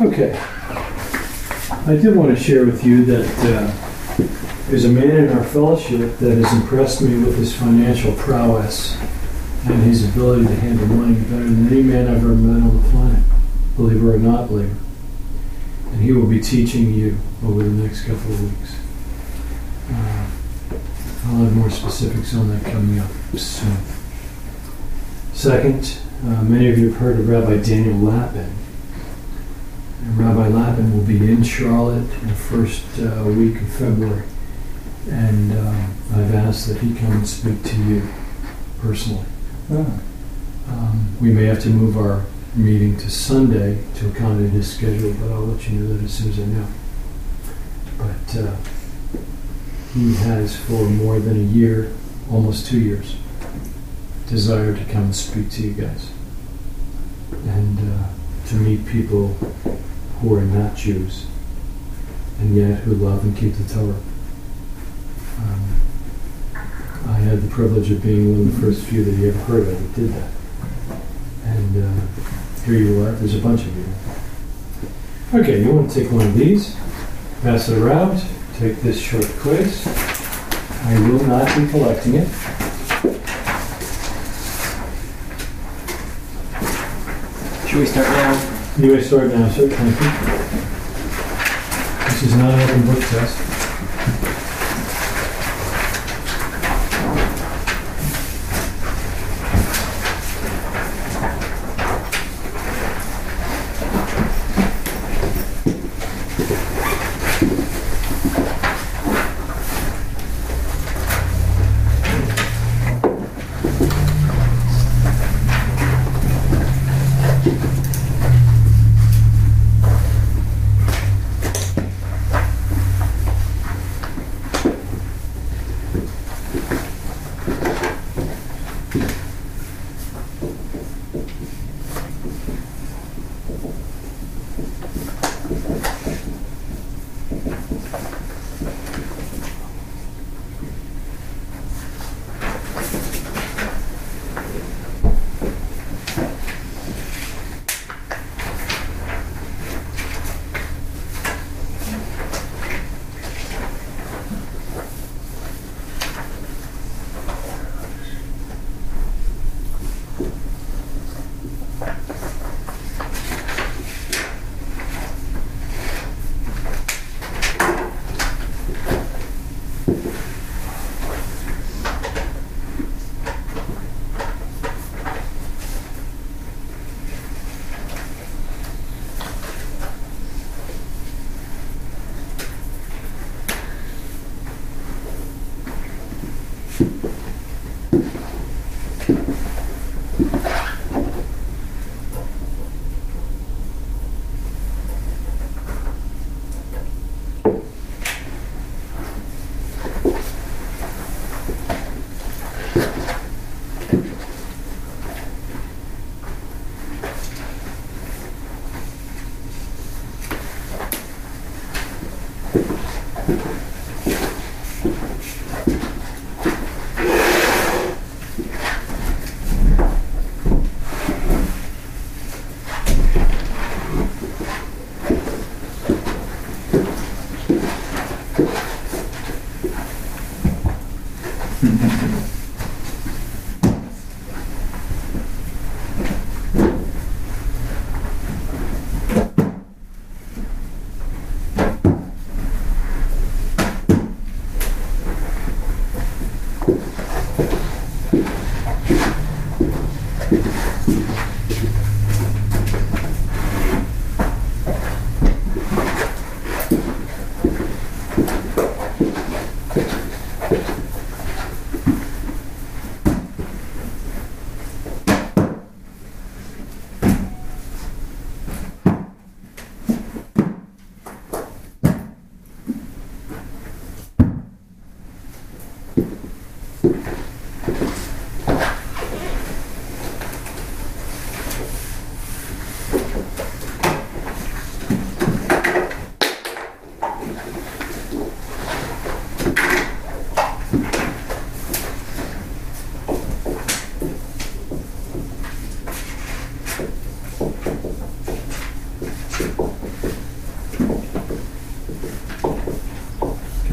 Okay. I did want to share with you that uh, there's a man in our fellowship that has impressed me with his financial prowess and his ability to handle money better than any man I've ever met on the planet, believer or not believer. And he will be teaching you over the next couple of weeks. Uh, I'll have more specifics on that coming up soon. Second, uh, many of you have heard of Rabbi Daniel Lapin. And Rabbi Lapin will be in Charlotte in the first uh, week of February. And uh, I've asked that he come and speak to you personally. Um, we may have to move our meeting to Sunday to accommodate his schedule, but I'll let you know that as soon as I know. But uh, he has for more than a year, almost two years, desired to come and speak to you guys and uh, to meet people who are not Jews and yet who love and keep the Torah. Um, I had the privilege of being one of the first few that you ever heard of that did that. And uh, here you are, there's a bunch of you. Okay, you want to take one of these, pass it around, take this short quiz. I will not be collecting it. Should we start now? You may start now, sir. Thank you. This is not an open book test.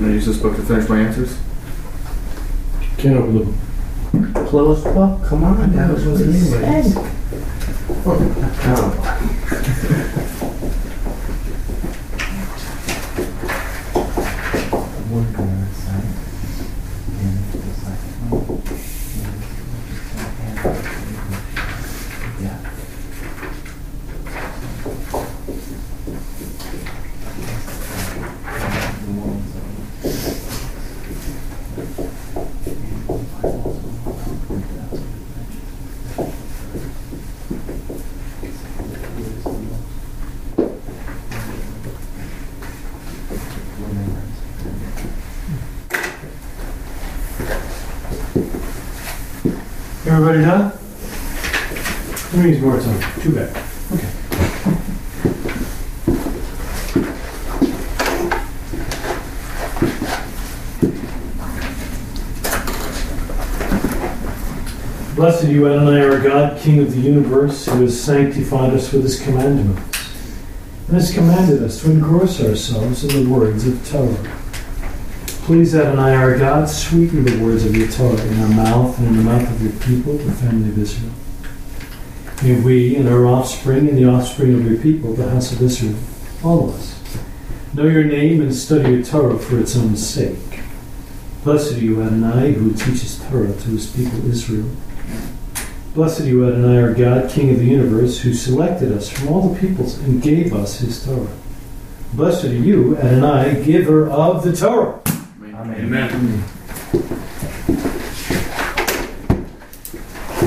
Gonna use this book to finish my answers. Can't open the book. Closed book, come on, that was what he said. Oh. Everybody done? That means more time. Too bad. Okay. Blessed you, Adonai, our God, King of the universe, who has sanctified us with his commandments, and has commanded us to engross ourselves in the words of Torah. Please, Adonai, our God, sweeten the words of your Torah in our mouth and in the mouth of your people, the family of Israel. May we and our offspring and the offspring of your people, the house of Israel, all of us, know your name and study your Torah for its own sake. Blessed are you, Adonai, who teaches Torah to his people Israel. Blessed are you, Adonai, our God, King of the universe, who selected us from all the peoples and gave us his Torah. Blessed are you, Adonai, giver of the Torah. Amen.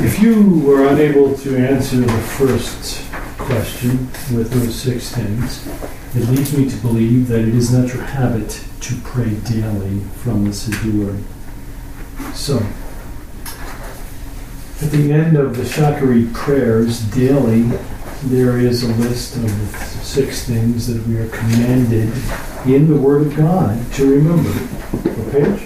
If you were unable to answer the first question with those six things, it leads me to believe that it is not your habit to pray daily from the Siddur. So, at the end of the Shacharit prayers daily, there is a list of six things that we are commanded in the Word of God to remember. What page?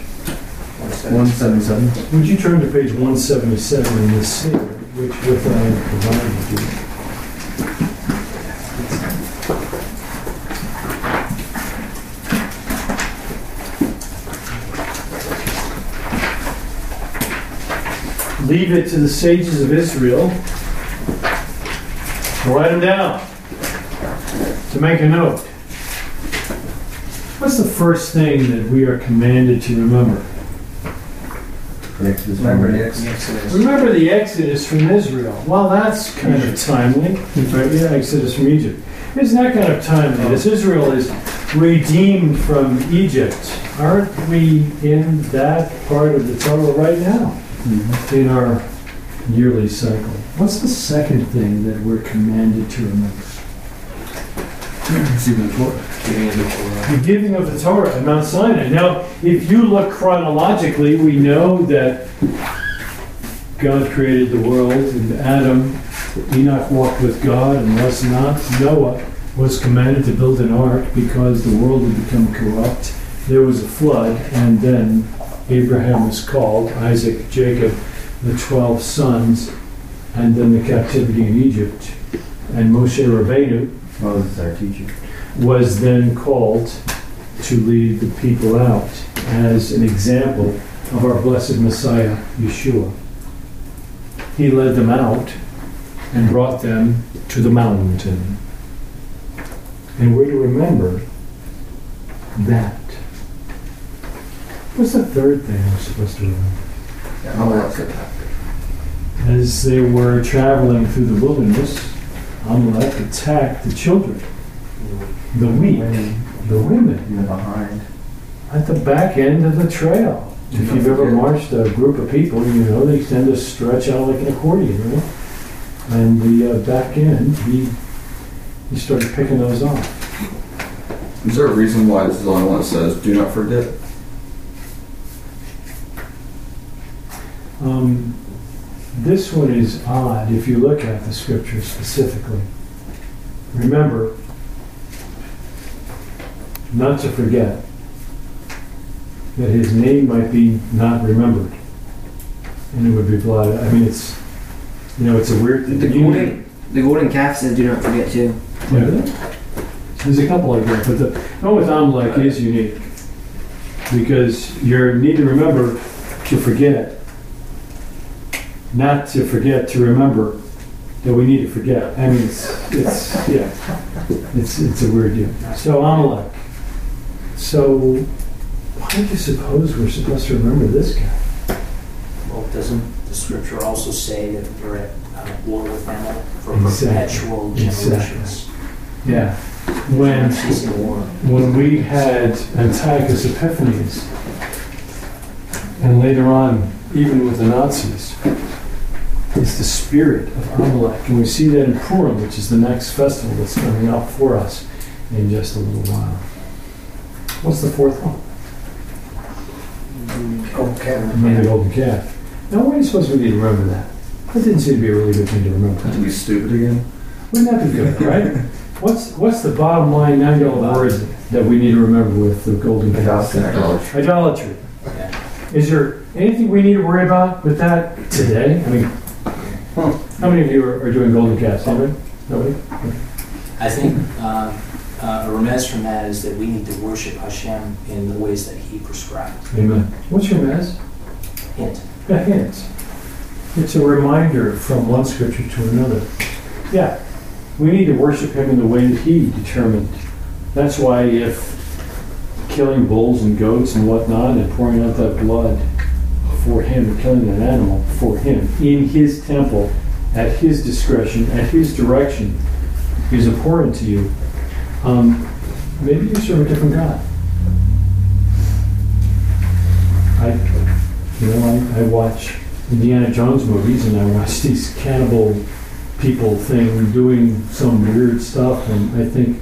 177. Would you turn to page 177 in this series, which with I have provided you? Leave it to the sages of Israel write them down, to make a note. What's the first thing that we are commanded to remember? Exodus. Remember the Exodus. Remember the Exodus from Israel. Well, that's kind of timely. Right? Yeah, Exodus from Egypt. Isn't that kind of timely? As Israel is redeemed from Egypt, aren't we in that part of the Torah right now mm-hmm. in our yearly cycle? What's the second thing that we're commanded to remember? Receiving the Torah. Giving the Torah. The giving of the Torah at Mount Sinai. Now, if you look chronologically, we know that God created the world and Adam, Enoch walked with God and was not. Noah was commanded to build an ark because the world had become corrupt. There was a flood, and then Abraham was called, Isaac, Jacob, the 12 sons, and then the captivity in Egypt. And Moshe Rabbeinu, Moses, our teacher. was then called to lead the people out as an example of our blessed Messiah, Yeshua. He led them out and brought them to the mountain. And we're to remember that. What's the third thing we're supposed to remember? That's it. As they were traveling through the wilderness, Amalek attacked the children, the weak, the women. In the behind. at the back end of the trail. If you've ever marched a group of people, you know they tend to stretch out like an accordion, right? And the uh, back end, he he started picking those off. Is there a reason why this is the only one that says, do not forget? Um, this one is odd if you look at the scripture specifically. Remember, not to forget that his name might be not remembered, and it would be blotted. I mean, it's you know, it's a weird. The golden, the golden calf says, "Do not forget too." Yeah. There's a couple like that, but the one with Amalek is unique. because you need to remember to forget. Not to forget to remember that we need to forget. I mean, it's, it's yeah, it's, it's a weird deal. So Amalek. So why do you suppose we're supposed to remember this guy? Well, doesn't the scripture also say that we're at uh, war with them for Exactly. perpetual Exactly. generations? Yeah. When when we had Antiochus Epiphanes, and later on, even with the Nazis, it's the spirit of Amalek. And we see that in Purim, which is the next festival that's coming up for us in just a little while. What's the fourth one? Okay. The Golden Calf. Now, why do you suppose we need to remember that? That didn't seem to be a really good thing to remember. To be stupid again? Wouldn't that be good, right? What's, what's the bottom line nine dollar word that we need to remember with the Golden Calf? Idolatry. Idolatry. Is there anything we need to worry about with that today? I mean, how many of you are, are doing golden calves? Anybody? Nobody? I think uh, uh, a remez from that is that we need to worship Hashem in the ways that He prescribed. Amen. What's remez? Hint. A hint. It's a reminder from one scripture to another. Yeah, we need to worship Him in the way that He determined. That's why if killing bulls and goats and whatnot and pouring out that blood for Him, killing an animal for Him in His temple, at His discretion, at His direction, is abhorrent to you, um, maybe you serve a different God. I, you know, I, I watch Indiana Jones movies and I watch these cannibal people thing doing some weird stuff, and I think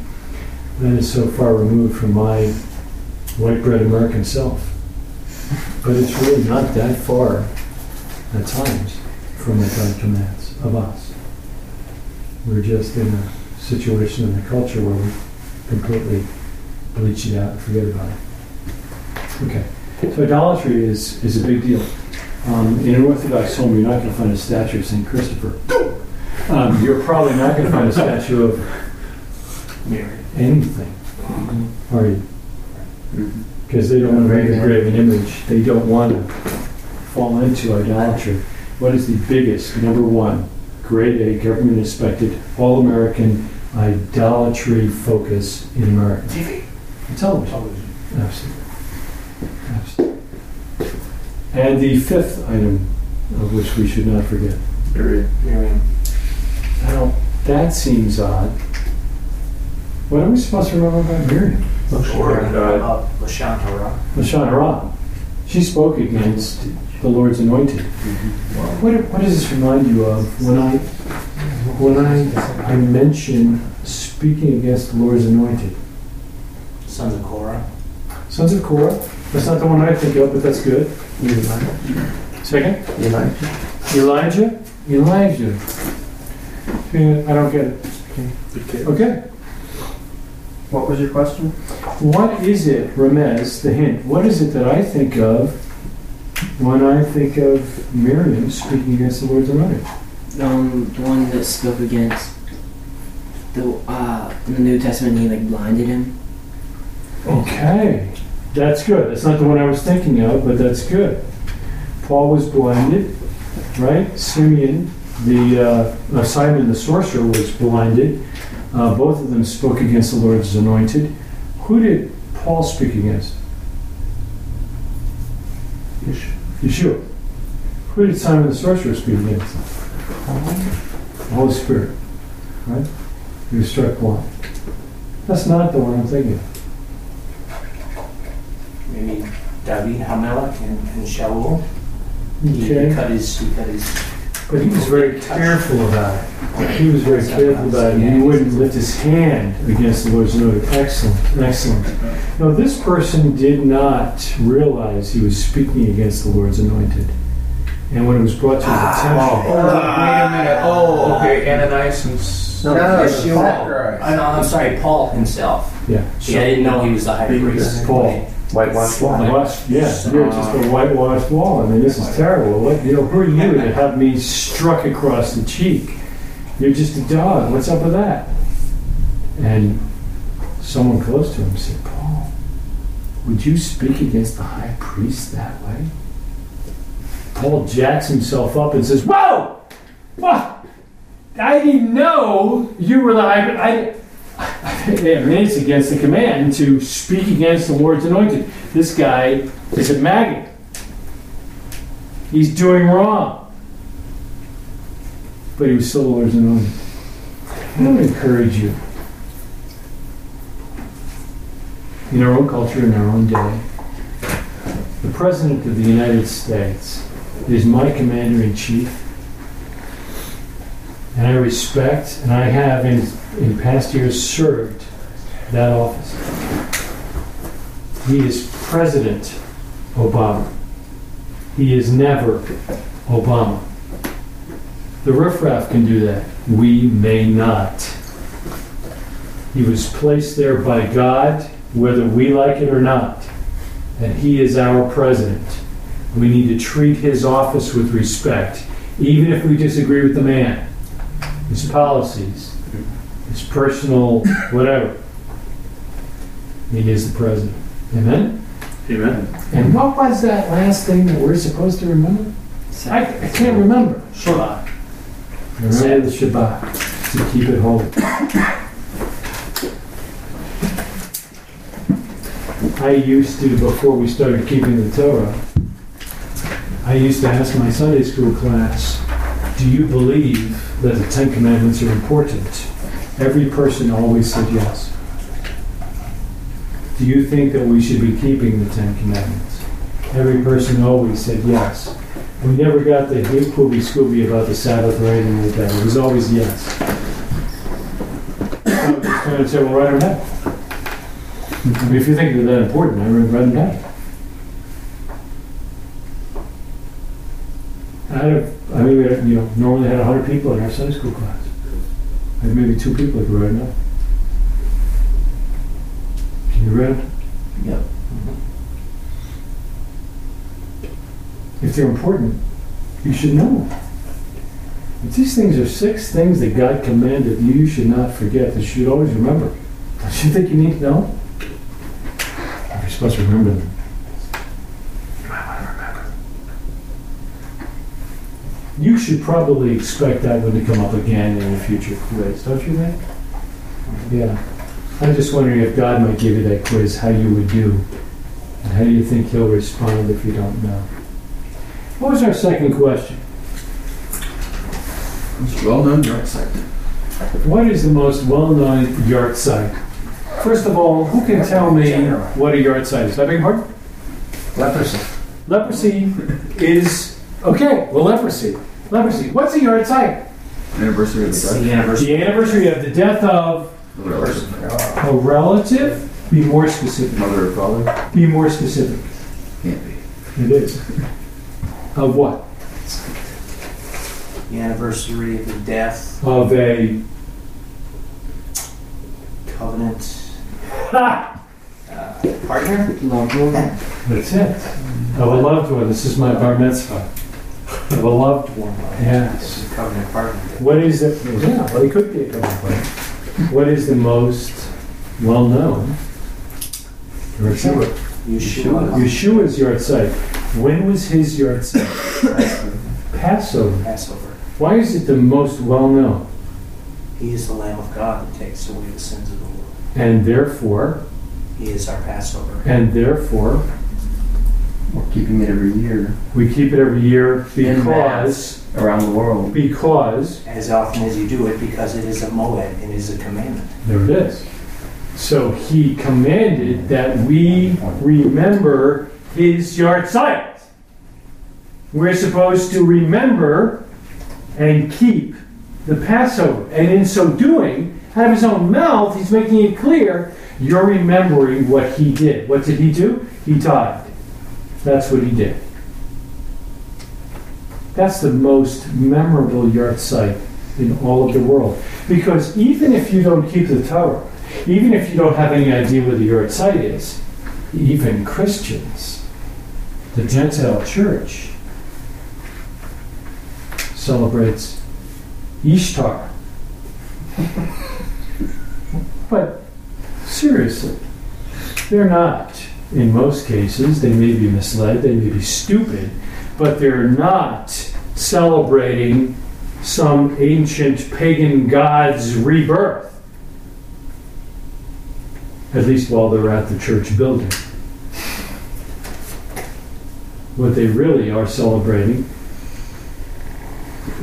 that is so far removed from my white bread American self. But it's really not that far at times from what God commands of us. We're just in a situation in the culture where we completely bleach it out and forget about it. Okay. So idolatry is, is a big deal. Um, in an Orthodox home, you're not going to find a statue of St. Christopher. Um, you're probably not going to find a statue of Mary. anything, are you? Because they don't want to make a graven image. They don't want to fall into idolatry. What is the biggest, number one, grade A, government inspected, all American idolatry focus in America? TV. Television. Absolutely. Absolutely. And the fifth item, of which we should not forget. Period. Miriam. Now, that seems odd. What are we supposed to remember about Miriam? Or uh, Lashon Hara. Lashon Hara. She spoke against the Lord's anointed. Mm-hmm. What, what does this remind you of when I when I, I mention speaking against the Lord's anointed? Sons of Korah. Sons of Korah. That's not the one I think of, but that's good. Elijah. Second. Elijah. Elijah? Elijah. I don't get it. Okay. Okay. What was your question? What is it, Remez, the hint, what is it that I think of when I think of Miriam speaking against the Lord's anointed? Um, the one that spoke against the uh in the New Testament, he like blinded him. Okay, that's good. That's not the one I was thinking of, but that's good. Paul was blinded, right? Simeon, the uh, uh, Simon the sorcerer was blinded. Uh, both of them spoke against the Lord's anointed. Who did Paul speak against? Yeshua. Who did Simon the sorcerer speak against? The Holy Spirit. Right? He was struck blind. That's not the one I'm thinking of. Maybe David Hamelech and, and Shaul. He, Okay. cut his. He cut his. But he was very careful about it. He was very careful about it. He wouldn't lift his hand against the Lord's anointed. Excellent, excellent. No, this person did not realize he was speaking against the Lord's anointed. And when it was brought to his attention, ah, wait a minute. Oh, okay. Ananias and S- No, Paul. Yeshua. I know, I'm sorry, Paul himself. yeah. Yeah, I didn't know he was the high priest. Paul. Whitewash wall. Whitewash, yeah, you're just a whitewashed wall. I mean, this is terrible. What, you know, who are you to have me struck across the cheek? You're just a dog. What's up with that? And someone close to him said, Paul, Would you speak against the high priest that way? Paul jacks himself up and says, Whoa! What? I didn't know you were the high priest. It's against the command to speak against the Lord's anointed. This guy is a maggot. He's doing wrong. But he was still the Lord's anointed. I would encourage you. In our own culture, in our own day, the President of the United States is my commander in chief. And I respect, and I have in, in past years served that office. He is President Obama. He is never Obama. The riffraff can do that. We may not. He was placed there by God, whether we like it or not. And he is our president. We need to treat his office with respect, even if we disagree with the man, his policies, his personal whatever. He is the president. Amen? Amen. And what was that last thing that we're supposed to remember? I, I can't remember. Shabbat. Remember the Shabbat, to keep it holy. I used to, before we started keeping the Torah, I used to ask my Sunday school class, do you believe that the Ten Commandments are important? Every person always said yes. Do you think that we should be keeping the Ten Commandments? Every person always said yes. We never got the hey, hooby scooby about the Sabbath or anything like that. It was always yes. I was just trying to well, write them down. I mean, if you think they're that important, I would write them down. I I mean, we had, you know, normally had hundred people in our Sunday school class. I had maybe two people could write them down. You read? Yep. If they're important, you should know. But these things are six things that God commanded you should not forget, that you should always remember. Don't you think you need to know? You're supposed to remember them. You might want to remember. You should probably expect that one to come up again in the future quiz, don't you think? Mm-hmm. Yeah. I'm just wondering if God might give you that quiz, how you would do. And how do you think he'll respond if you don't know? What was our second question? It's well known yahrzeit. What is the most well-known yahrzeit? First of all, who can tell me what a yahrzeit is? I beg your pardon? Leprosy. Leprosy is, okay, well, leprosy. Leprosy. What's a yahrzeit? Anniversary of It's the the death. anniversary. The anniversary of the death of of the relative. A relative? Be more specific. Mother or father? Be more specific. Can't be. It is. Of what? The anniversary of the death, Of a, covenant, ha! uh, partner. Loved one. That's it. Of a loved one. This is my bar mitzvah. Of a loved one. Yes. A covenant partner. What is it? Yeah, well, it could be a covenant partner. What is the most well-known? yahrzeit? Yeshua. Yeshua's yahrzeit. When was his yahrzeit? Passover. Passover. Why is it the most well-known? He is the Lamb of God that takes away the sins of the world. And therefore, He is our Passover. and therefore, We're keeping it every year we keep it every year In because, around the world. because, As often as you do it, because it is a moed, it is a commandment. there it is. So he commanded that we remember his yahrzeit. We're supposed to remember and keep the Passover. And in so doing, out of his own mouth, he's making it clear you're remembering what he did. What did he do? He died. That's what he did. That's the most memorable yahrzeit in all of the world. Because even if you don't keep the Torah, even if you don't have any idea what the site is, even Christians, the Gentile church, celebrates Ishtar. but seriously, they're not in most cases. They may be misled, they may be stupid, but they're not celebrating some ancient pagan god's rebirth. At least while they're at the church building. What they really are celebrating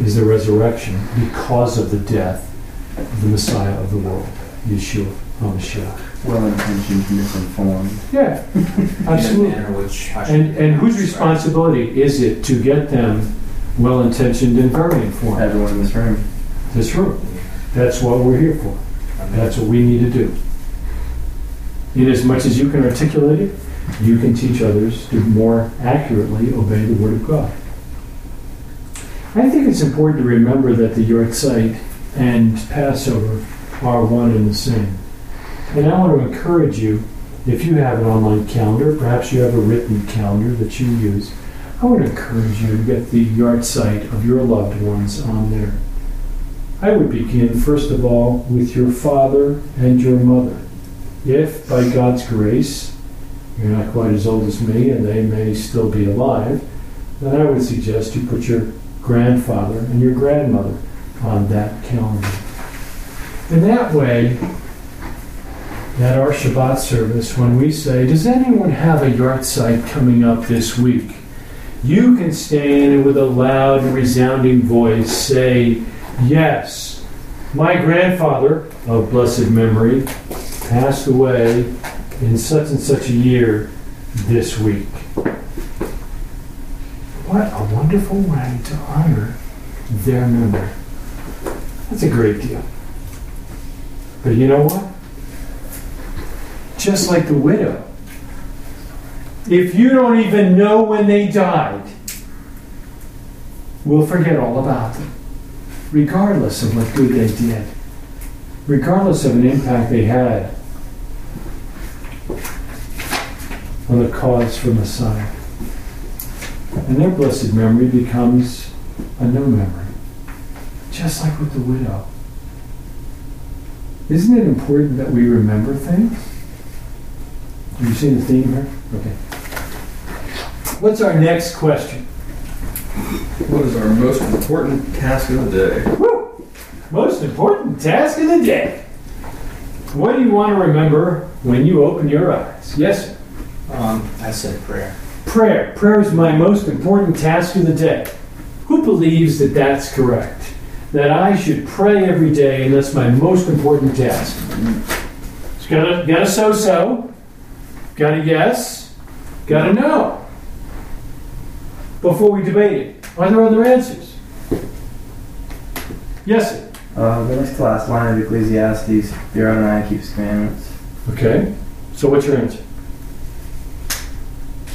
is the resurrection because of the death of the Messiah of the world, Yeshua HaMashiach. Well-intentioned, misinformed. Yeah, absolutely. which And, and whose responsibility is it to get them well-intentioned and very informed? Everyone in this room. That's true. That's what we're here for. That's what we need to do. In as much as you can articulate it, you can teach others to more accurately obey the Word of God. I think it's important to remember that the site and Passover are one and the same. And I want to encourage you, if you have an online calendar, perhaps you have a written calendar that you use, I want to encourage you to get the site of your loved ones on there. I would begin, first of all, with your father and your mother. If, by God's grace, you're not quite as old as me and they may still be alive, then I would suggest you put your grandfather and your grandmother on that calendar. In that way, at our Shabbat service, when we say, Does anyone have a yahrzeit coming up this week? You can stand and with a loud and resounding voice say, Yes, my grandfather of blessed memory passed away in such and such a year this week. What a wonderful way to honor their memory. That's a great deal. But you know what? Just like the widow, if you don't even know when they died, we'll forget all about them, regardless of what good they did, regardless of an impact they had on the cause for Messiah. And their blessed memory becomes a no memory, just like with the widow. Isn't it important that we remember things? Have you seen the theme here? Okay. What's our next question? What is our most important task of the day? Woo! Most important task of the day. What do you want to remember when you open your eyes? Yes, sir. Um, I said prayer. Prayer. Prayer is my most important task of the day. Who believes that that's correct? That I should pray every day and that's my most important task? It's got a, got a so-so, got a yes, got a no. Before we debate it, are there other answers? Yes, sir. Uh, the next to last line of Ecclesiastes, fear Adonai keeps commandments. Okay. So what's your answer?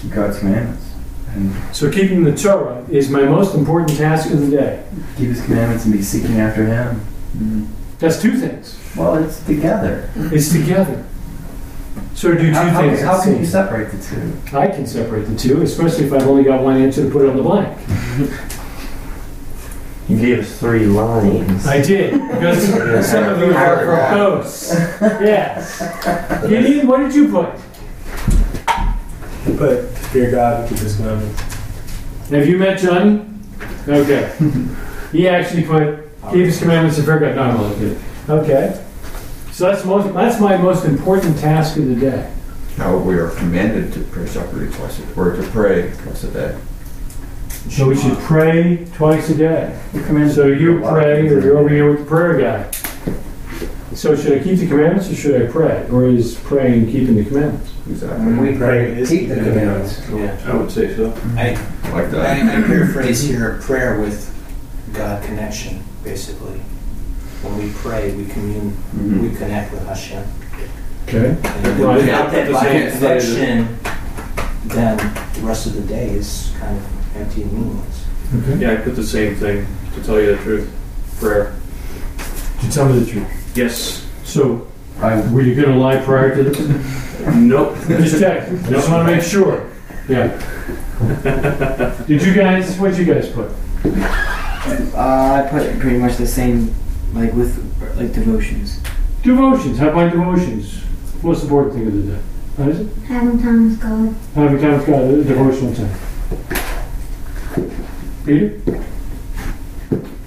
Keep God's commandments. And So keeping the Torah is my most important task of the day. keep his commandments and be seeking after him. Mm-hmm. That's two things. Well, it's together. It's together. So do two How, how- things. at how can you separate the two? I can separate the two, especially if I've only got one answer to put on the blank. You gave us three lines. I did, because some of you are verbose. Yes. Gideon, what did you put? But fear God and keep His commandments. Have you met Johnny? Okay. He actually put, keep his commandments and fear God. No, I'm only kidding. Okay. So that's most, that's my most important task of the day. How we are commanded to pray separately twice, a- or to pray twice a day. So we should pray twice a day. So you are a lot pray, or you're over here with the prayer guy. So should I keep the commandments or should I pray? Or is praying keeping the commandments? Exactly. we pray, is keep the keeping commandments. Yeah. I would say so. I, Like that. I paraphrase here prayer with God connection, basically. When we pray, we commune, Mhm. we connect with Hashem. Okay. And Right. without that I that- connection, then the rest of the day is kind of empty and meaningless. Okay. Yeah, I put the same thing, to tell you the truth. Prayer. To tell me the truth. Yes. So, I, were you gonna lie prior to this? Nope. Just check. Just wanna make sure. Yeah. Did you guys, what'd you guys put? Uh, I put pretty much the same, like with like devotions. Devotions. How about devotions? Most important thing of the day. How is it? Having time with God. Having time with God, a devotional time. Peter?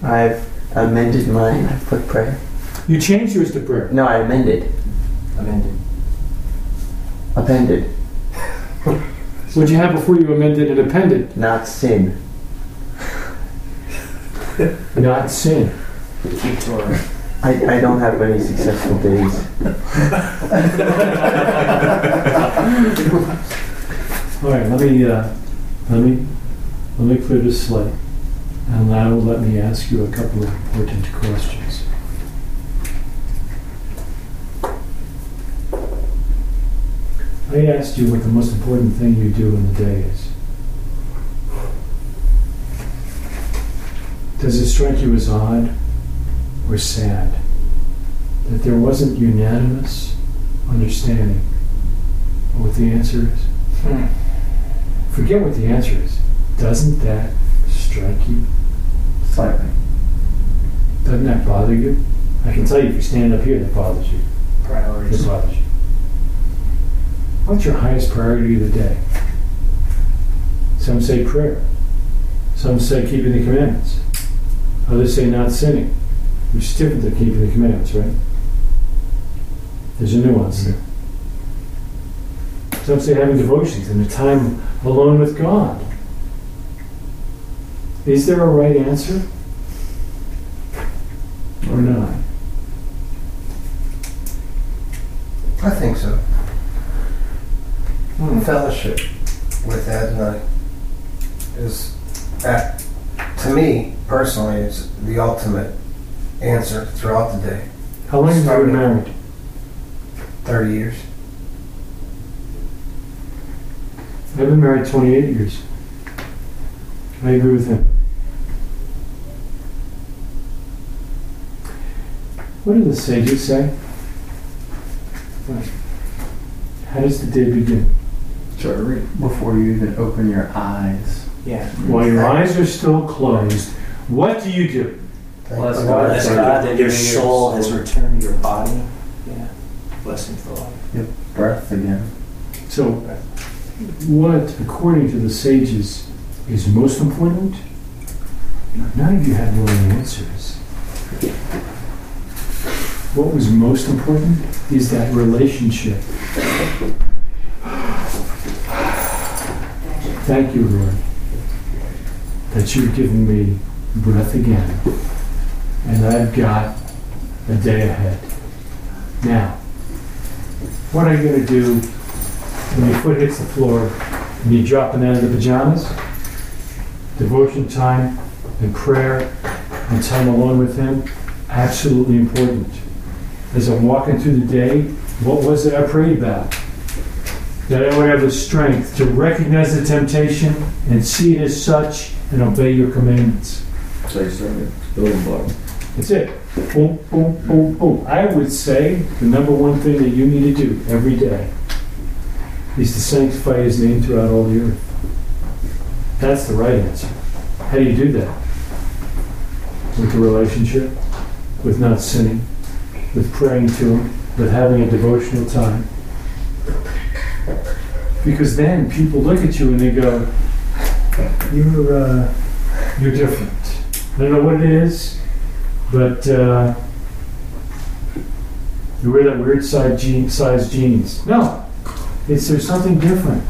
I've amended mine. I've put prayer. You changed yours to prayer. No, I amended. Amended. Appended. What'd you have before you amended and appended? Not sin. Not sin. I, I don't have any successful days. All right, let me, uh, let me, let me clear this slate. And now let me ask you a couple of important questions. I asked you what the most important thing you do in the day is. Does it strike you as odd or sad that there wasn't unanimous understanding of what the answer is? Hmm. Forget what the answer is. Doesn't that strike you? Slightly. Doesn't that bother you? I can tell you if you stand up here, that bothers you. It Priorities. bothers you. What's your highest priority of the day? Some say prayer. Some say keeping the commandments. Others say not sinning, which is different than keeping the commandments, right? There's a nuance there. Some say having devotions and a time alone with God. Is there a right answer? Or not? I think so. Hmm. Fellowship with Adonai is, at, to me personally, is the ultimate answer throughout the day. How long have you been married? 30 years. I've been married 28 years. I agree with him. What do the sages say? How does the day begin? Try to read. Before you even open your eyes. Yeah. While your eyes are still closed, what do you do? Thank Bless God. God. Bless God that your soul has returned to your body. Yeah. Blessing for life. Yep. Breath again. So, what, according to the sages, is most important? None of you have really answers. What was most important is that relationship. Thank you, Lord, that you've given me breath again, and I've got a day ahead. Now, what are you going to do when your foot hits the floor and you're dropping out of the pajamas? Devotion time and prayer and time alone with Him, absolutely important. As I'm walking through the day, what was it I prayed about? That I would have the strength to recognize the temptation and see it as such and obey your commandments. So you started building block. That's it. Boom, boom, boom, boom. I would say the number one thing that you need to do every day is to sanctify His name throughout all the earth. That's the right answer. How do you do that? With a relationship, with not sinning, with praying to Him, with having a devotional time. Because then people look at you and they go, "You're uh, you're different." I don't know what it is, but uh, you wear that weird size, jean, size jeans. No, it's there's something different.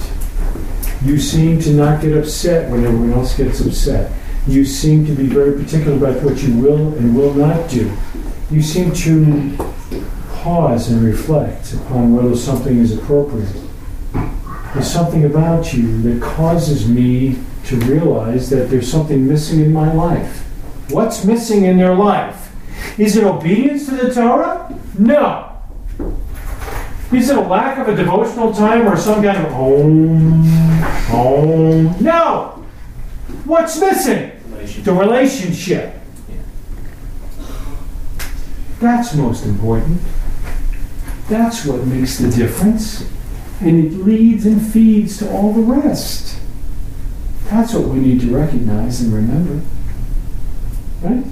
You seem to not get upset when everyone else gets upset. You seem to be very particular about what you will and will not do. You seem to pause and reflect upon whether something is appropriate. There's something about you that causes me to realize that there's something missing in my life. What's missing in their life? Is it obedience to the Torah? No. Is it a lack of a devotional time or some kind of home? Home? No. What's missing? Relationship. The relationship. That's most important. That's what makes the difference. And it leads and feeds to all the rest. That's what we need to recognize and remember. Right?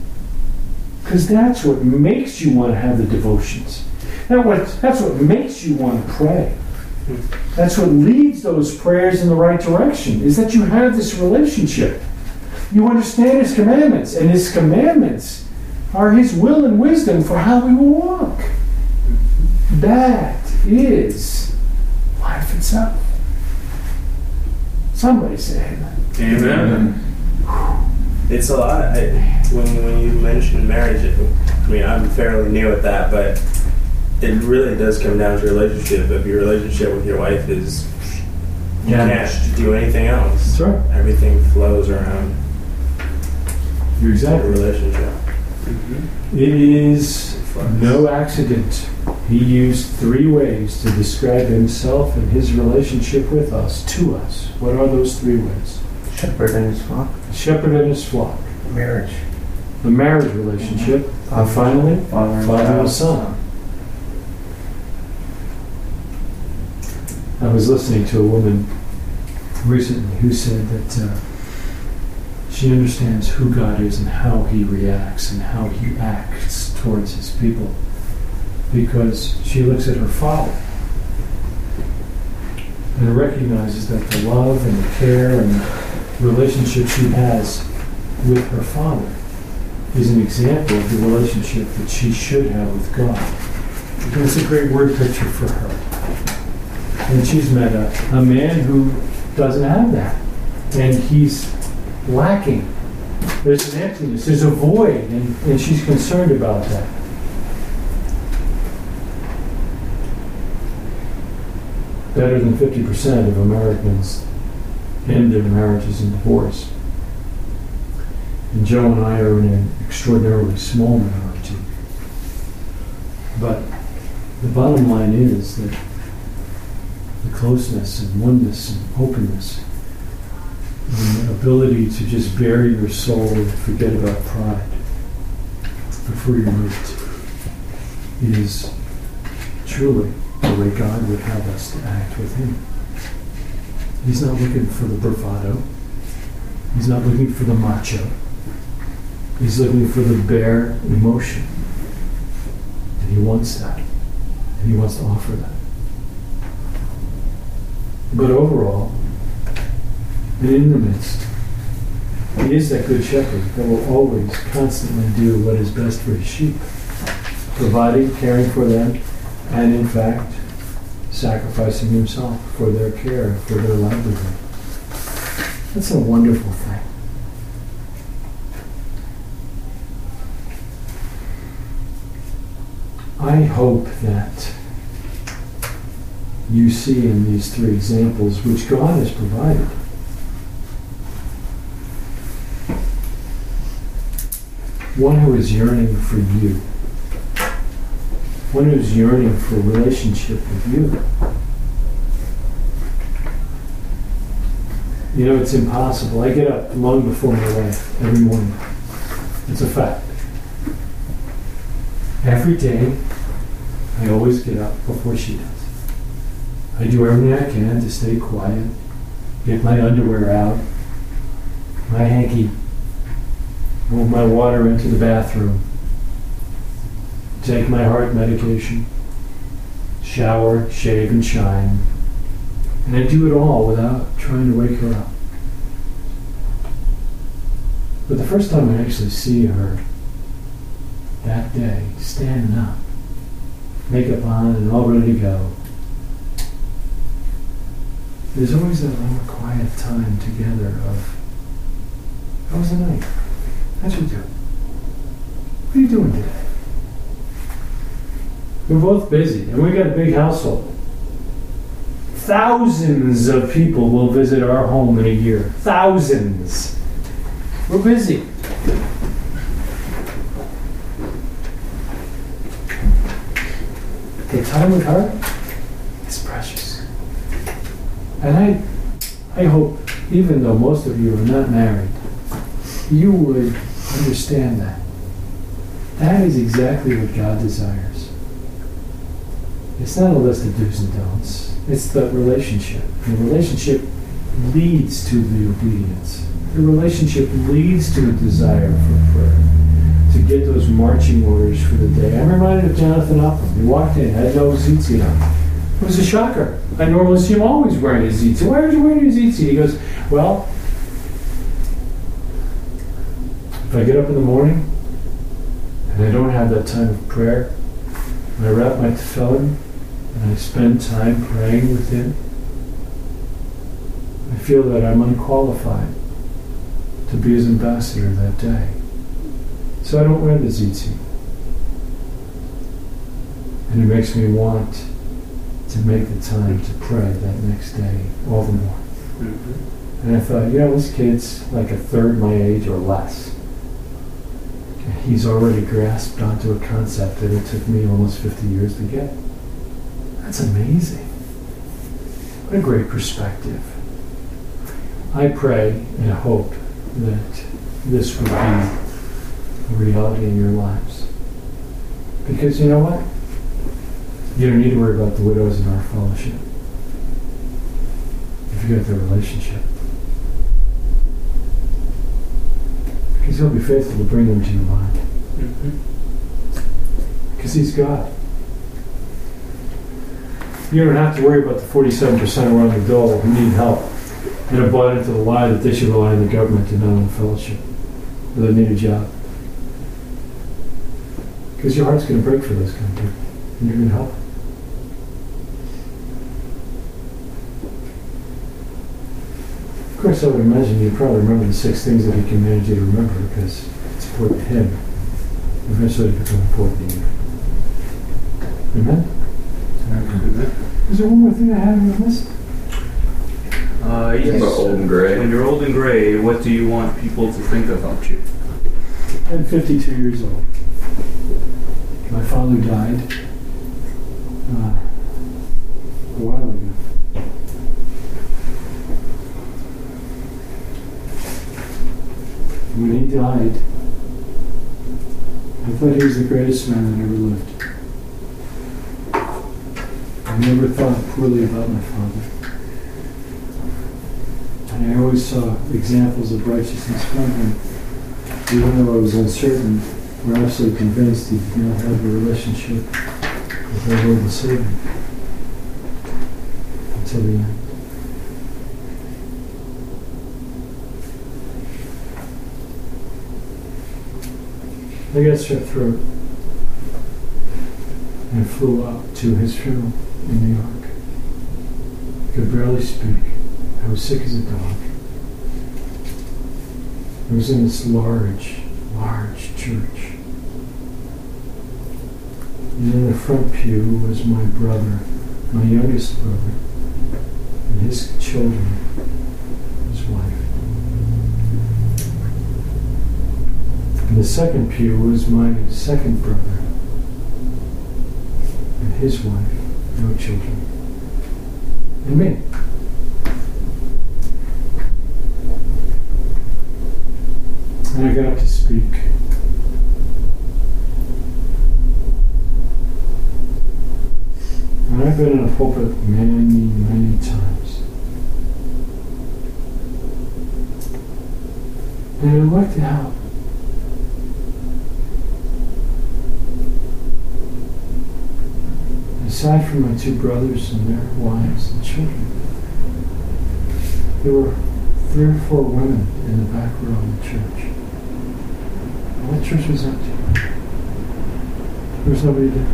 Because that's what makes you want to have the devotions. What, that's what makes you want to pray. That's what leads those prayers in the right direction, is that you have this relationship. You understand His commandments, and His commandments are His will and wisdom for how we will walk. That is life itself. Somebody say amen. Amen. It's a lot. I, when when you mention marriage, it, I mean I'm fairly new at that, but it really does come down to relationship. If your relationship with your wife is you can't do anything else. That's right. Everything flows around You're the exactly right. relationship. It is no accident. He used three ways to describe himself and his relationship with us, to us. What are those three ways? Shepherd and his flock. Shepherd and his flock, Marriage. the marriage relationship, and finally, Father and father and son. I was listening to a woman recently who said that uh, she understands who God is and how he reacts and how he acts towards his people because she looks at her father and recognizes that the love and the care and the relationship she has with her father is an example of the relationship that she should have with God. And it's a great word picture for her. And she's met a, a man who doesn't have that. And he's lacking. There's an emptiness, there's a void, and, and she's concerned about that. Better than 50% of Americans end their marriages in divorce. And Joe and I are in an extraordinarily small minority. But the bottom line is that the closeness and oneness and openness and the ability to just bury your soul and forget about pride before you're is truly the way God would have us to act with Him. He's not looking for the bravado. He's not looking for the macho. He's looking for the bare emotion. And he wants that. And he wants to offer that. But overall, and in the midst, he is that good shepherd that will always constantly do what is best for his sheep, providing, caring for them, and in fact, sacrificing himself for their care, for their livelihood. That's a wonderful thing. I hope that you see in these three examples which God has provided one who is yearning for you, one who's yearning for a relationship with you. You know, it's impossible. I get up long before my wife every morning. It's a fact. Every day, I always get up before she does. I do everything I can to stay quiet, get my underwear out, my hanky, move my water into the bathroom, take my heart medication, shower, shave, and shine. And I do it all without trying to wake her up. But the first time I actually see her that day, standing up, makeup on and all ready to go, there's always that little quiet time together of, how was the night? How'd you do? What are you doing today? We're both busy, and we got a big household. Thousands of people will visit our home in a year. Thousands. We're busy. The time with her is precious. And I, I hope, even though most of you are not married, you would understand that. That is exactly what God desires. It's not a list of do's and don'ts. It's the relationship. The relationship leads to the obedience. The relationship leads to a desire for prayer, to get those marching orders for the day. I'm reminded of Jonathan Upham. He walked in, had no seat on. It was a shocker. I normally see him always wearing his ZT. Why are you wearing your ZT? He goes, well, if I get up in the morning and I don't have that time of prayer, and I wrap my tefillin and I spend time praying with him, I feel that I'm unqualified to be his ambassador that day. So I don't wear the ZT. And it makes me want to make the time to pray that next day all the more. Mm-hmm. And I thought, you know, this kid's like a third my age or less. He's already grasped onto a concept that it took me almost 50 years to get. That's amazing. What a great perspective. I pray and hope that this would be a reality in your lives. Because you know what? You don't need to worry about the widows in our fellowship. If you got the relationship. Because he'll be faithful to bring them to your mind. Mm-hmm. Because he's God. You don't have to worry about the 47% around the dole who need help and have bought into the lie that they should rely on the government and not on the fellowship. Or they need a job. Because your heart's going to break for those kind of people. And you're going to help. Of course, I would imagine you probably remember the six things that he commanded you to remember because it's important to him. Eventually, it becomes important to you. Amen? Is there one more thing I have on the list? Uh, It's yes. about old and gray. When you're old and gray, what do you want people to think about you? I'm 52 years old. My father died uh, a while ago. When he died, I thought he was the greatest man that ever lived. I never thought poorly about my father. And I always saw examples of righteousness from him even though I was uncertain, we're absolutely convinced he did not have a relationship with our Lord and Savior until the end. I got strep throat and flew up to his funeral in New York. Could barely speak. I was sick as a dog. I was in this large, large church. And in the front pew was my brother, my youngest brother, and his children, his wife. In the second pew was my second brother, and his wife, no children, me. And I got to speak. And I've been in a pulpit many, many times. And I'd like to help. Aside from my two brothers and their wives and children, there were three or four women in the back row of the church. That church was empty. There was nobody there.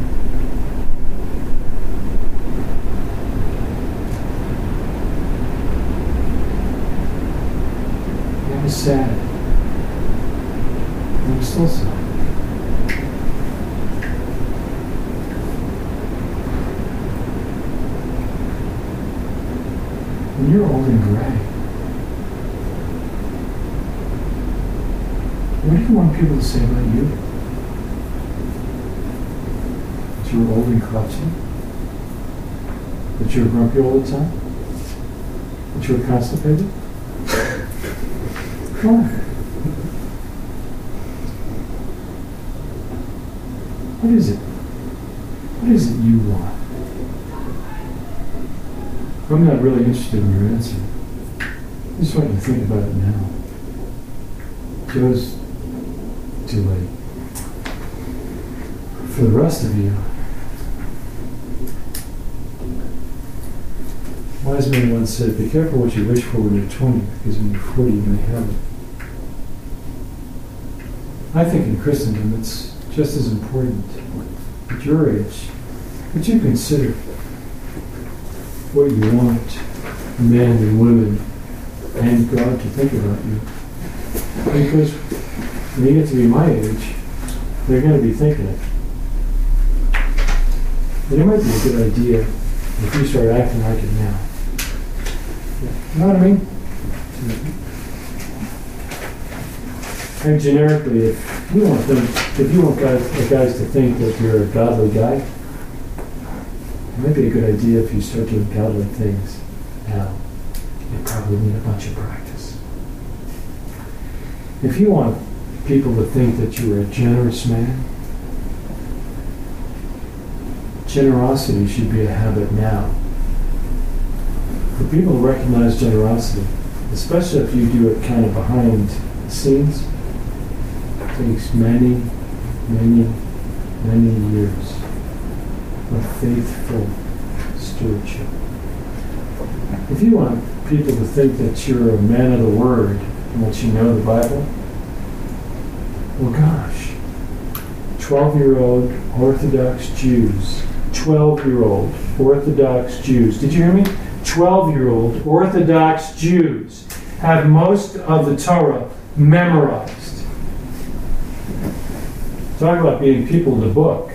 I was sad. I'm still sad. When you're old and gray, what do you want people to say about you? That you're old and crotchety? That you're grumpy all the time? That you're constipated? Why? What is it? What is it you want? I'm not really interested in your answer. I just want you to think about it now. Joe's too late. For the rest of you, wise man once said, "Be careful what you wish for when you're 20, because when you're 40, you may have it." I think in Christendom, it's just as important at your age that you consider what you want men and women and God to think about you. Because when you get to be my age, they're going to be thinking it. And it might be a good idea if you start acting like it now. You know what I mean? And generically, if you want them, if you want guys, the guys to think that you're a godly guy, it might be a good idea if you start doing godly things now. You probably need a bunch of practice. If you want people to think that you're a generous man, generosity should be a habit now. For people to recognize generosity, especially if you do it kind of behind the scenes, takes many, many, many years of faithful stewardship. If you want people to think that you're a man of the word and that you know the Bible, well, gosh, 12 year old Orthodox Jews, 12 year old Orthodox Jews, did you hear me? 12 year old Orthodox Jews have most of the Torah memorized. Talk about being people in the book.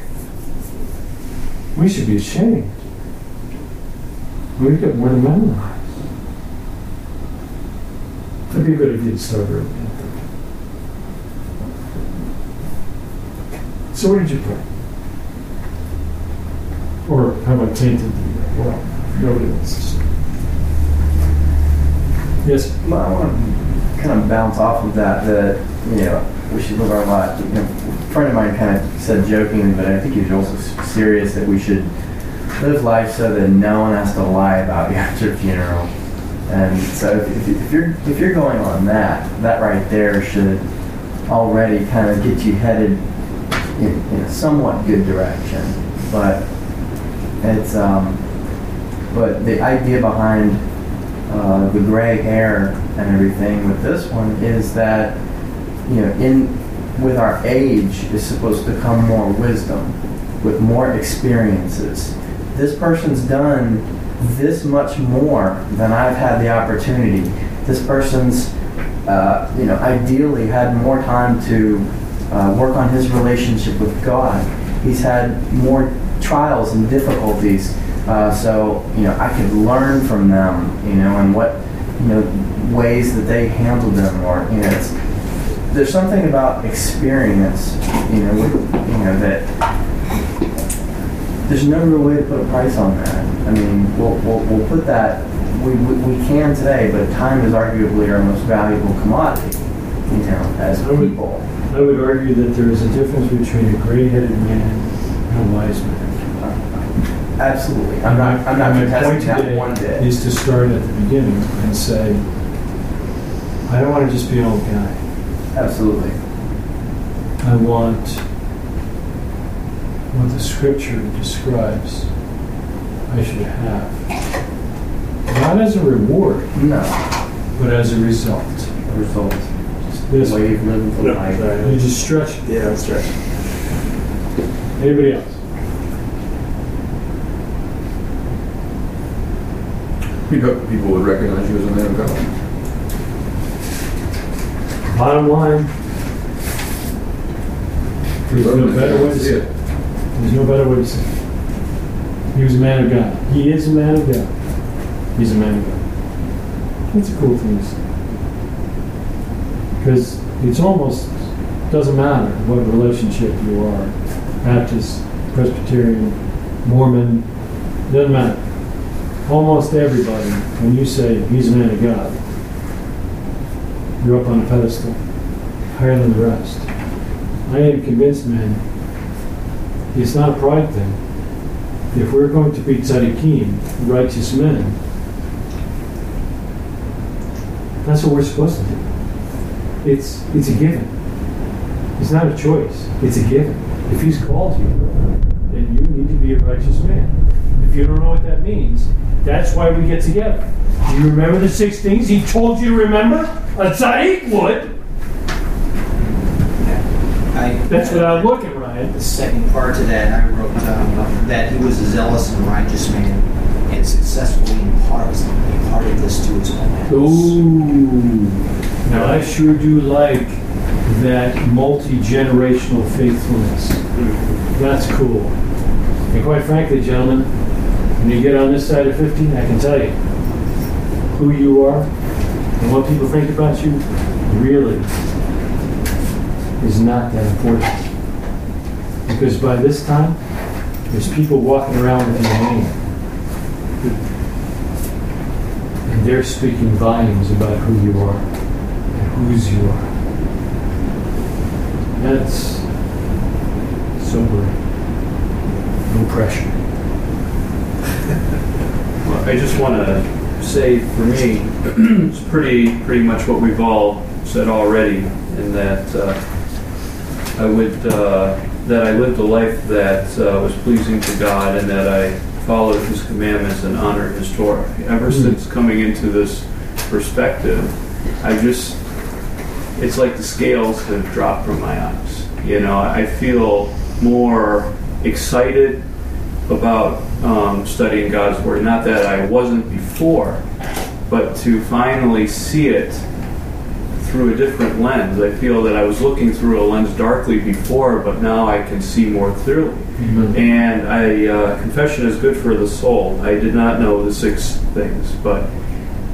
We should be ashamed. We've got more than memorized. It'd be a good idea to start early. So what did you pray? Or how about tainted the well? Nobody wants to see. Yes. Well, I want to kind of bounce off of that, that, you know, we should live our life. You know, a friend of mine kind of said jokingly, but I think he was also serious that we should live life so that no one has to lie about you at your funeral. And so if, if, if you're if you're going on that, that right there should already kind of get you headed in, in a somewhat good direction. But it's um, but the idea behind uh, the gray hair and everything with this one is that you know in with our age is supposed to come more wisdom with more experiences. This person's done this much more than i've had the opportunity. This person's uh, you know ideally had more time to uh, work on his relationship with god. He's had more trials and difficulties uh, so you know, I could learn from them, you know, and what you know ways that they handled them, or you know, it's, there's something about experience, you know, with, you know that there's no real way to put a price on that. I mean, we'll we'll, we'll put that we, we we can today, but time is arguably our most valuable commodity, you know, as I would- people. I would argue that there is a difference between a gray-headed man and a wise man. Absolutely, I'm not I'm not contesting that one bit. Is to start at the beginning and say, I don't want to just be an old guy. Absolutely. I want what the scripture describes I should have. Not as a reward, No, but as a result. results. Just This, way you of living the No, life. sorry. just stretch it. Yeah, that's right. Anybody else? You'd hope people would recognize you as a man of God. Bottom line, there's no better way to say it. There's no better way to say it. He was a man of God. He is a man of God. He's a man of God. That's a cool thing to say. Because it's almost, doesn't matter what relationship you are, Baptist, Presbyterian, Mormon, doesn't matter. Almost everybody, when you say he's a man of God, you're up on a pedestal, higher than the rest. I am convinced, man, it's not a pride thing. If we're going to be tzaddikim, righteous men, that's what we're supposed to do. It's it's a given. It's not a choice. It's a given. If he's called you, then you need to be a righteous man. If you don't know what that means, that's why we get together. Do you remember the six things he told you to remember? A tzaddik would. I, That's what I'm looking, Ryan. the second part to that, I wrote um, that he was a zealous and righteous man and successfully imparted, imparted this to his own house. Ooh. Now I sure do like that multi-generational faithfulness. That's cool. And quite frankly, gentlemen, when you get on this side of 50, I can tell you who you are and what people think about you really is not that important. Because by this time, there's people walking around with your name. And they're speaking volumes about who you are and whose you are. That's sobering. No pressure. Well, I just want to say, for me, it's pretty pretty much what we've all said already, in that uh, I would uh, that I lived a life that uh, was pleasing to God, and that I followed His commandments and honored His Torah. Ever Mm. since coming into this perspective, I just it's like the scales have dropped from my eyes. You know, I feel more excited about um, studying God's Word. Not that I wasn't before, but to finally see it through a different lens. I feel that I was looking through a lens darkly before, but now I can see more clearly. Amen. And I, uh, confession is good for the soul. I did not know the six things, but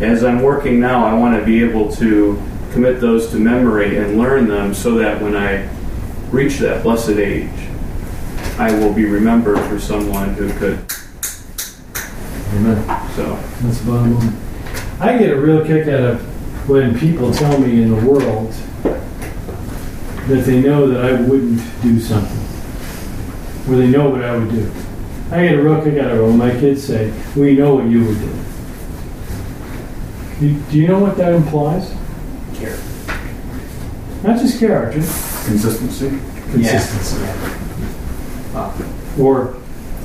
as I'm working now, I want to be able to commit those to memory and learn them so that when I reach that blessed age, I will be remembered for someone who could. Amen. So, That's the bottom line. I get a real kick out of when people tell me in the world that they know that I wouldn't do something. Or they know what I would do. I get a real kick out of it when my kids say, we know what you would do. Do, do you know what that implies? Character. Not just character, Consistency? consistency. Wow. Uh, or,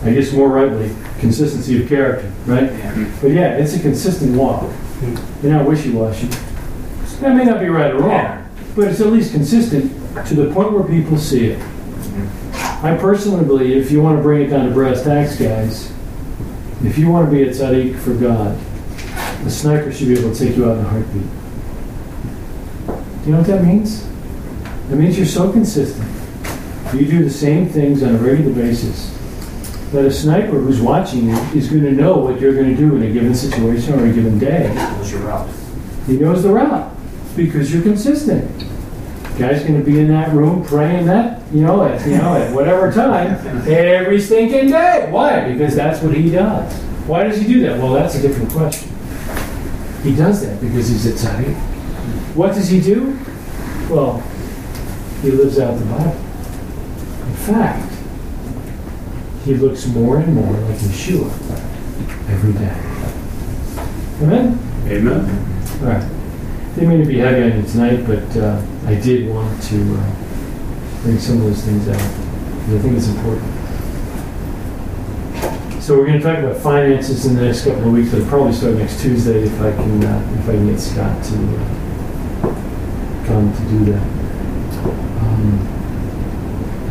I guess more rightly, consistency of character, right? Yeah. But yeah, it's a consistent walk. Hmm. You're not wishy-washy. That may not be right or wrong, but it's at least consistent to the point where people see it. Mm-hmm. I personally believe if you want to bring it down to brass tacks, guys, if you want to be a tzaddik for God, a sniper should be able to take you out in a heartbeat. Do you know what that means? That means you're so consistent. You do the same things on a regular basis that a sniper who's watching you is going to know what you're going to do in a given situation or a given day. That was your route. He knows the route because you're consistent. Guy's going to be in that room praying that, you know, at, you know, at whatever time every stinking day. Why? Because that's what he does. Why does he do that? Well, that's a different question. He does that because he's a tzaddik. What does he do? Well, he lives out the Bible. In fact, he looks more and more like Yeshua every day. Amen? amen. All right. Mean to be heavy on you tonight, but uh, I did want to uh, bring some of those things out. I think it's important. So we're going to talk about finances in the next couple of weeks. It'll probably start next Tuesday if I can uh, if I can get Scott to uh, come to do that.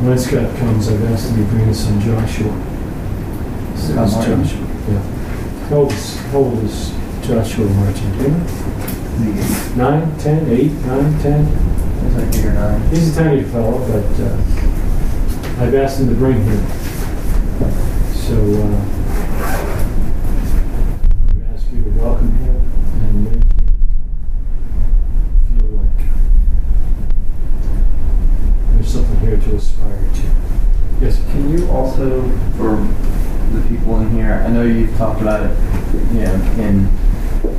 When Scott comes, I've asked him to bring his son Joshua. Scott This Martin? Joshua. Yeah. How old is, how old is Joshua Martin? Do you know? Nine, ten, eight, nine, ten? It's like eight or nine. He's a tiny fellow, but uh, I've asked him to bring him. So uh, also, for the people in here, I know you've talked about it, you know, in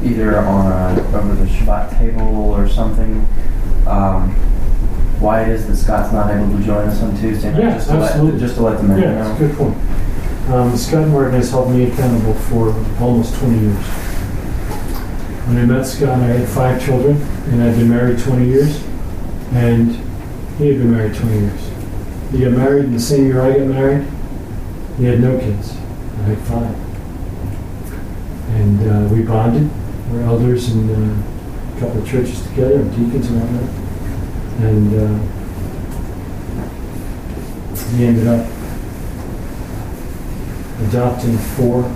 either on a, over the Shabbat table or something, um, why it is that Scott's not able to join us on Tuesday night? Yeah, just to absolutely. Let, just to let the men Yeah, that's a know. good point. Um, Scott Martin has held me accountable for almost 20 years. When I met Scott, I had five children, and I'd been married 20 years, and he had been married 20 years. He got married in the same year I got married. He had no kids. I had five. And uh, we bonded, we're elders in uh, a couple of churches together, and deacons and all that. And uh, he ended up adopting four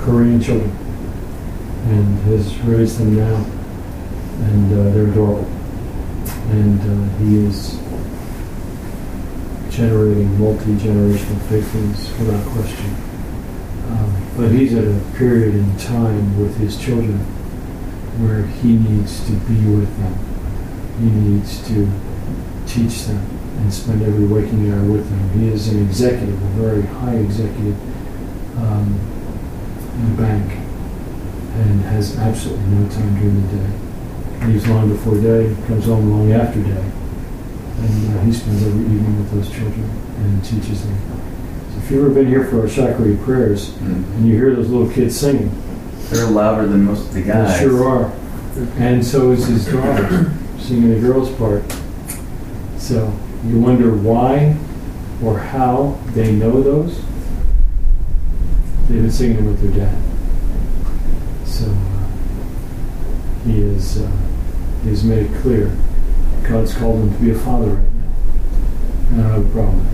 Korean children and has raised them now. And uh, they're adorable. And uh, he is generating multi-generational faithfulness without question. Um, but he's at a period in time with his children where he needs to be with them. He needs to teach them and spend every waking hour with them. He is an executive, a very high executive um, in a bank, and has absolutely no time during the day. Leaves long before day, comes home long after day, and uh, he spends every evening with those children and teaches them. So if you've ever been here for our Shacharit prayers and you hear those little kids singing, They're louder than most of the they guys. sure are. And so is his daughter singing the girl's part. So you wonder why or how they know those. They've been singing them with their dad. So uh, he is uh, he has made it clear God's called him to be a father right now. And I don't have a problem.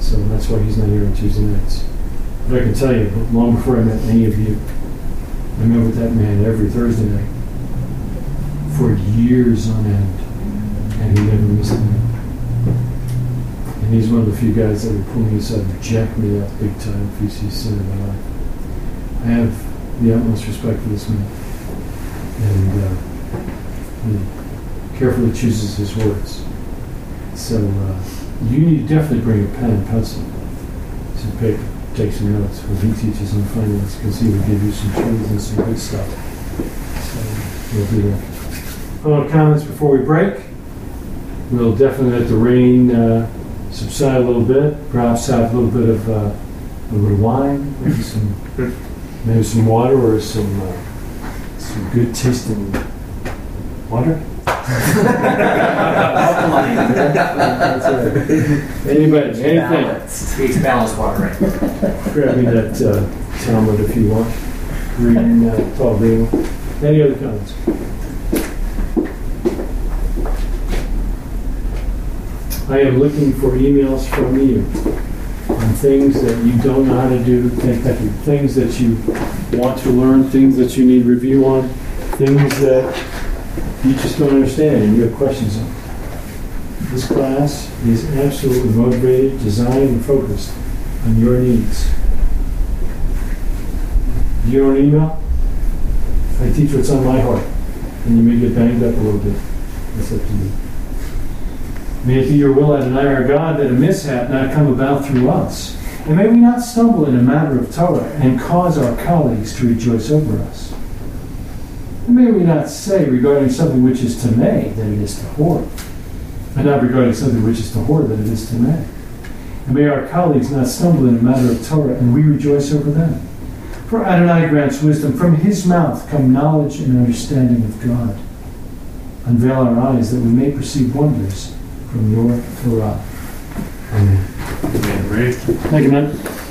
So that's why he's not here on Tuesday nights. But I can tell you, long before I met any of you, I met with that man every Thursday night for years on end, and he never missed a night. And he's one of the few guys that would pull me aside and jack me up big time if he sees sin in my life. I have the utmost respect for this man, and uh, he carefully chooses his words. So uh, you need to definitely bring a pen and pencil, some paper take some notes when he teaches on finance because he will give you some truths and some good stuff. So we'll do that. Other comments before we break? We'll definitely let the rain uh, subside a little bit. Perhaps have a little bit of uh, a little wine, maybe some, maybe some water or some uh, some good tasting water. Anybody, anything? Speaks balanced water, right? Grab me that uh, Talmud if you want. Green, uh, tall green. Any other comments? I am looking for emails from you on things that you don't know how to do, thank thank you, things that you want to learn, things that you need review on, things that you just don't understand and you have questions on. This class is absolutely motivated, designed, and focused on your needs. You an email? I teach what's on my heart, and you may get banged up a little bit. That's up to you. May it be your will, and Adonai our God, that a mishap not come about through us. And may we not stumble in a matter of Torah and cause our colleagues to rejoice over us. And may we not say regarding something which is tamei that it is tahor, and not regarding something which is tahor that it is tamei. And may our colleagues not stumble in a matter of Torah, and we rejoice over them. For Adonai grants wisdom. From his mouth come knowledge and understanding of God. Unveil our eyes that we may perceive wonders from your Torah. Amen. Thank you, man.